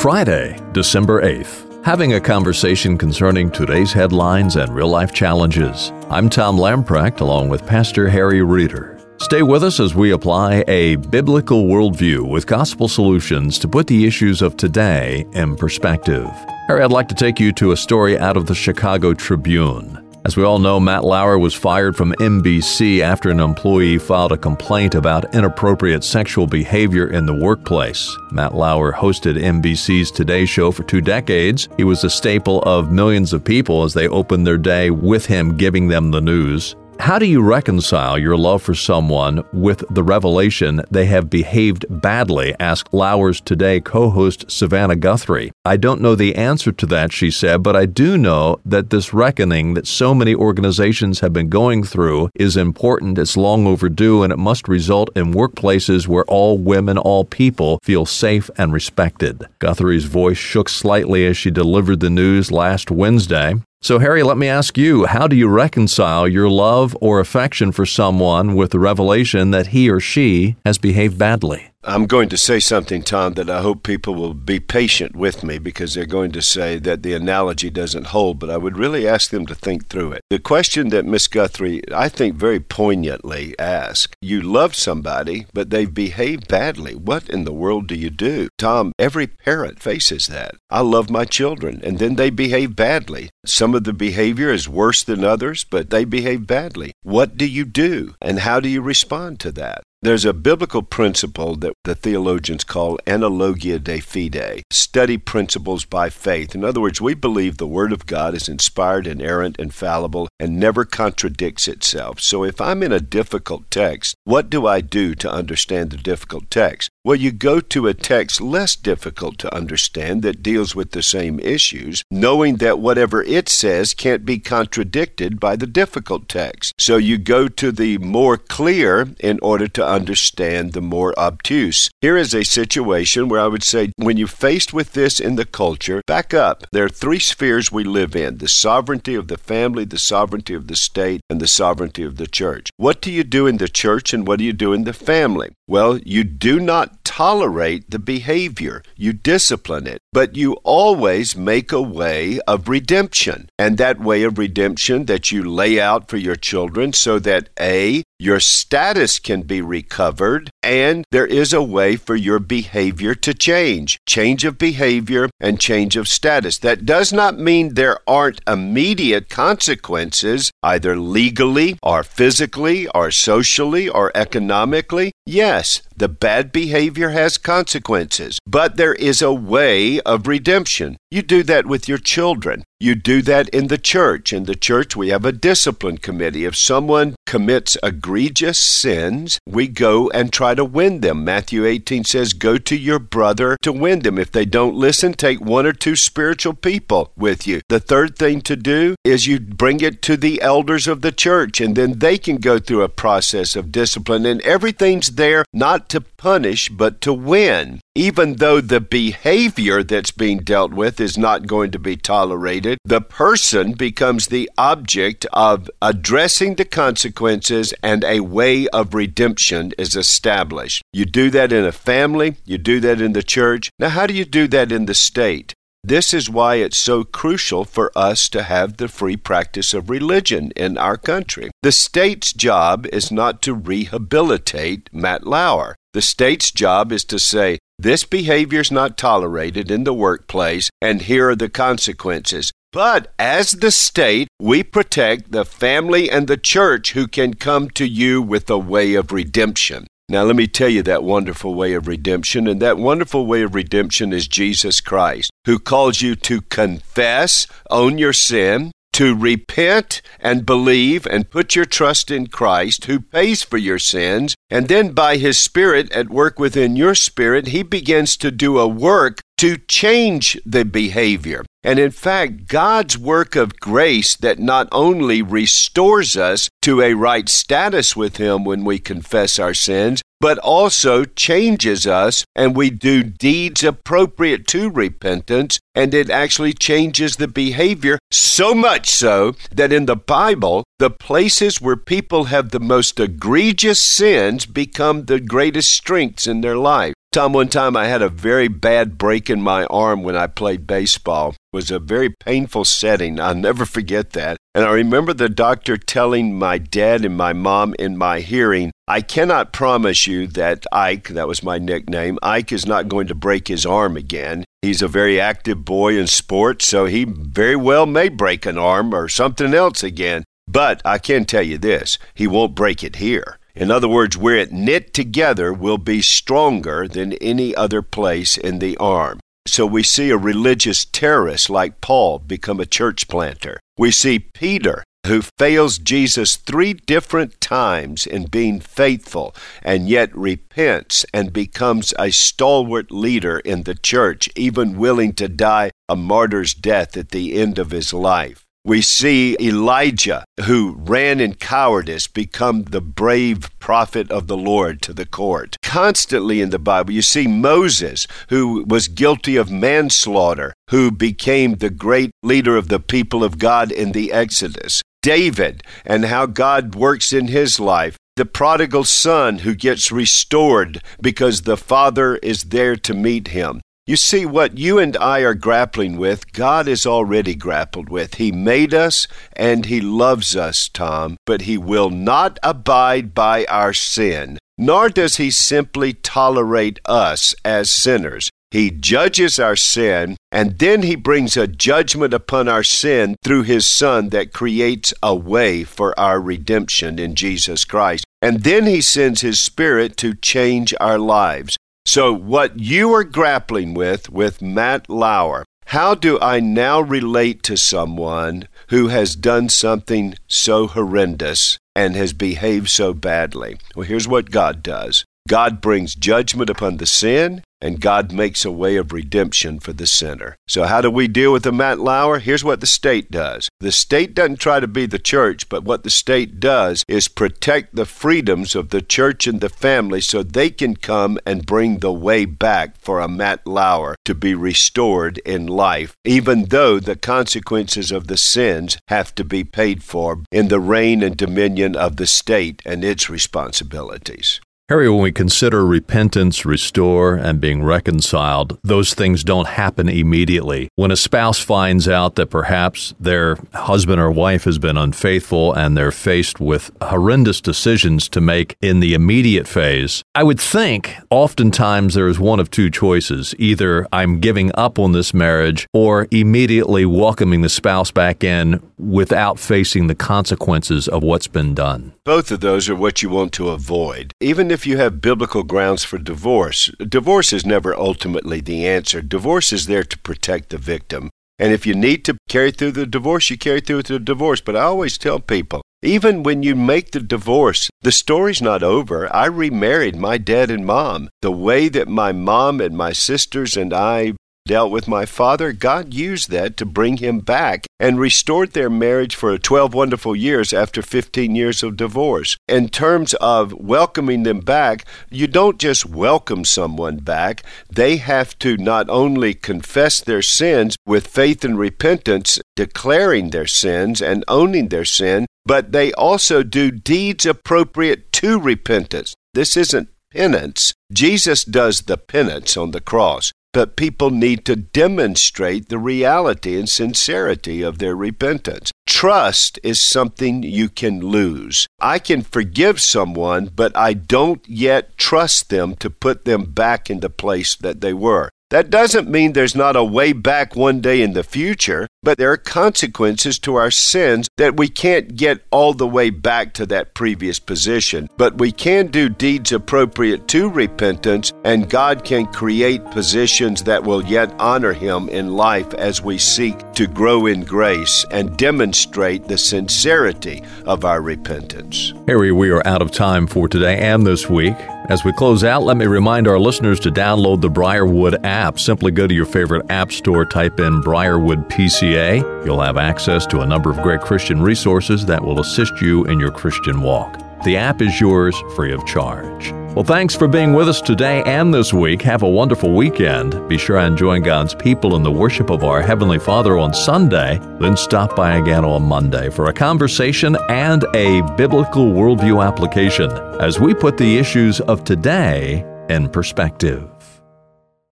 Friday, December 8th. Having a conversation concerning today's headlines and real life challenges. I'm Tom Lamprecht along with Pastor Harry Reeder. Stay with us as we apply a biblical worldview with gospel solutions to put the issues of today in perspective. Harry, I'd like to take you to a story out of the Chicago Tribune. As we all know, Matt Lauer was fired from NBC after an employee filed a complaint about inappropriate sexual behavior in the workplace. Matt Lauer hosted NBC's Today Show for two decades. He was a staple of millions of people as they opened their day with him giving them the news. How do you reconcile your love for someone with the revelation they have behaved badly? asked Lauer's Today co host Savannah Guthrie. I don't know the answer to that, she said, but I do know that this reckoning that so many organizations have been going through is important, it's long overdue, and it must result in workplaces where all women, all people feel safe and respected. Guthrie's voice shook slightly as she delivered the news last Wednesday. So, Harry, let me ask you how do you reconcile your love or affection for someone with the revelation that he or she has behaved badly? I'm going to say something, Tom, that I hope people will be patient with me because they're going to say that the analogy doesn't hold, but I would really ask them to think through it. The question that Miss Guthrie, I think, very poignantly asked You love somebody, but they've behaved badly. What in the world do you do? Tom, every parent faces that. I love my children, and then they behave badly. Some of the behavior is worse than others, but they behave badly. What do you do, and how do you respond to that? There's a biblical principle that the theologians call analogia de fide, study principles by faith. In other words, we believe the Word of God is inspired, inerrant, and infallible, and never contradicts itself. So if I'm in a difficult text, what do I do to understand the difficult text? Well, you go to a text less difficult to understand that deals with the same issues, knowing that whatever it says can't be contradicted by the difficult text. So you go to the more clear in order to understand the more obtuse. Here is a situation where I would say, when you're faced with this in the culture, back up. There are three spheres we live in the sovereignty of the family, the sovereignty of the state, and the sovereignty of the church. What do you do in the church and what do you do in the family? Well, you do not tolerate the behavior, you discipline it, but you always make a way of redemption. And that way of redemption that you lay out for your children so that A, your status can be recovered, and there is a way for your behavior to change. Change of behavior and change of status. That does not mean there aren't immediate consequences, either legally or physically or socially or economically. Yes, the bad behavior has consequences, but there is a way of redemption. You do that with your children. You do that in the church. In the church, we have a discipline committee. If someone commits egregious sins, we go and try to win them. Matthew 18 says, Go to your brother to win them. If they don't listen, take one or two spiritual people with you. The third thing to do is you bring it to the elders of the church, and then they can go through a process of discipline. And everything's there not to punish, but to win. Even though the behavior that's being dealt with is not going to be tolerated, the person becomes the object of addressing the consequences and a way of redemption is established. You do that in a family, you do that in the church. Now, how do you do that in the state? This is why it's so crucial for us to have the free practice of religion in our country. The state's job is not to rehabilitate Matt Lauer. The state's job is to say, this behavior is not tolerated in the workplace, and here are the consequences. But as the state, we protect the family and the church who can come to you with a way of redemption. Now, let me tell you that wonderful way of redemption. And that wonderful way of redemption is Jesus Christ, who calls you to confess, own your sin, to repent and believe and put your trust in Christ, who pays for your sins, and then by His Spirit at work within your spirit, He begins to do a work to change the behavior. And in fact, God's work of grace that not only restores us to a right status with Him when we confess our sins, but also changes us and we do deeds appropriate to repentance, and it actually changes the behavior so much so that in the Bible, the places where people have the most egregious sins become the greatest strengths in their life. Tom, one time I had a very bad break in my arm when I played baseball. It was a very painful setting. I'll never forget that. And I remember the doctor telling my dad and my mom in my hearing, I cannot promise you that Ike, that was my nickname, Ike is not going to break his arm again. He's a very active boy in sports, so he very well may break an arm or something else again. But I can tell you this he won't break it here. In other words, where it knit together will be stronger than any other place in the arm. So we see a religious terrorist like Paul become a church planter. We see Peter, who fails Jesus three different times in being faithful and yet repents and becomes a stalwart leader in the church, even willing to die a martyr's death at the end of his life. We see Elijah, who ran in cowardice, become the brave prophet of the Lord to the court. Constantly in the Bible, you see Moses, who was guilty of manslaughter, who became the great leader of the people of God in the Exodus. David, and how God works in his life. The prodigal son who gets restored because the father is there to meet him. You see, what you and I are grappling with, God has already grappled with. He made us and He loves us, Tom, but He will not abide by our sin, nor does He simply tolerate us as sinners. He judges our sin, and then He brings a judgment upon our sin through His Son that creates a way for our redemption in Jesus Christ. And then He sends His Spirit to change our lives. So, what you are grappling with with Matt Lauer, how do I now relate to someone who has done something so horrendous and has behaved so badly? Well, here's what God does God brings judgment upon the sin, and God makes a way of redemption for the sinner. So, how do we deal with the Matt Lauer? Here's what the state does the state doesn't try to be the church, but what the state does is protect the freedoms of the church and the family so they can come and bring the way back for a Matt Lauer to be restored in life, even though the consequences of the sins have to be paid for in the reign and dominion of the state and its responsibilities. Harry, when we consider repentance, restore, and being reconciled, those things don't happen immediately. When a spouse finds out that perhaps their husband or wife has been unfaithful and they're faced with horrendous decisions to make in the immediate phase, I would think oftentimes there is one of two choices. Either I'm giving up on this marriage or immediately welcoming the spouse back in without facing the consequences of what's been done. Both of those are what you want to avoid. Even if you have biblical grounds for divorce, divorce is never ultimately the answer. Divorce is there to protect the victim. And if you need to carry through the divorce, you carry through the divorce. But I always tell people, even when you make the divorce, the story's not over. I remarried my dad and mom. The way that my mom and my sisters and I dealt with my father, God used that to bring him back and restored their marriage for 12 wonderful years after 15 years of divorce. In terms of welcoming them back, you don't just welcome someone back, they have to not only confess their sins with faith and repentance, declaring their sins and owning their sin, but they also do deeds appropriate to repentance. This isn't penance. Jesus does the penance on the cross but people need to demonstrate the reality and sincerity of their repentance. Trust is something you can lose. I can forgive someone, but I don't yet trust them to put them back in the place that they were. That doesn't mean there's not a way back one day in the future, but there are consequences to our sins that we can't get all the way back to that previous position. But we can do deeds appropriate to repentance, and God can create positions that will yet honor Him in life as we seek to grow in grace and demonstrate the sincerity of our repentance. Harry, we are out of time for today and this week. As we close out, let me remind our listeners to download the Briarwood app. Simply go to your favorite app store, type in Briarwood PCA. You'll have access to a number of great Christian resources that will assist you in your Christian walk. The app is yours free of charge. Well, thanks for being with us today and this week. Have a wonderful weekend. Be sure and join God's people in the worship of our Heavenly Father on Sunday, then stop by again on Monday for a conversation and a biblical worldview application as we put the issues of today in perspective.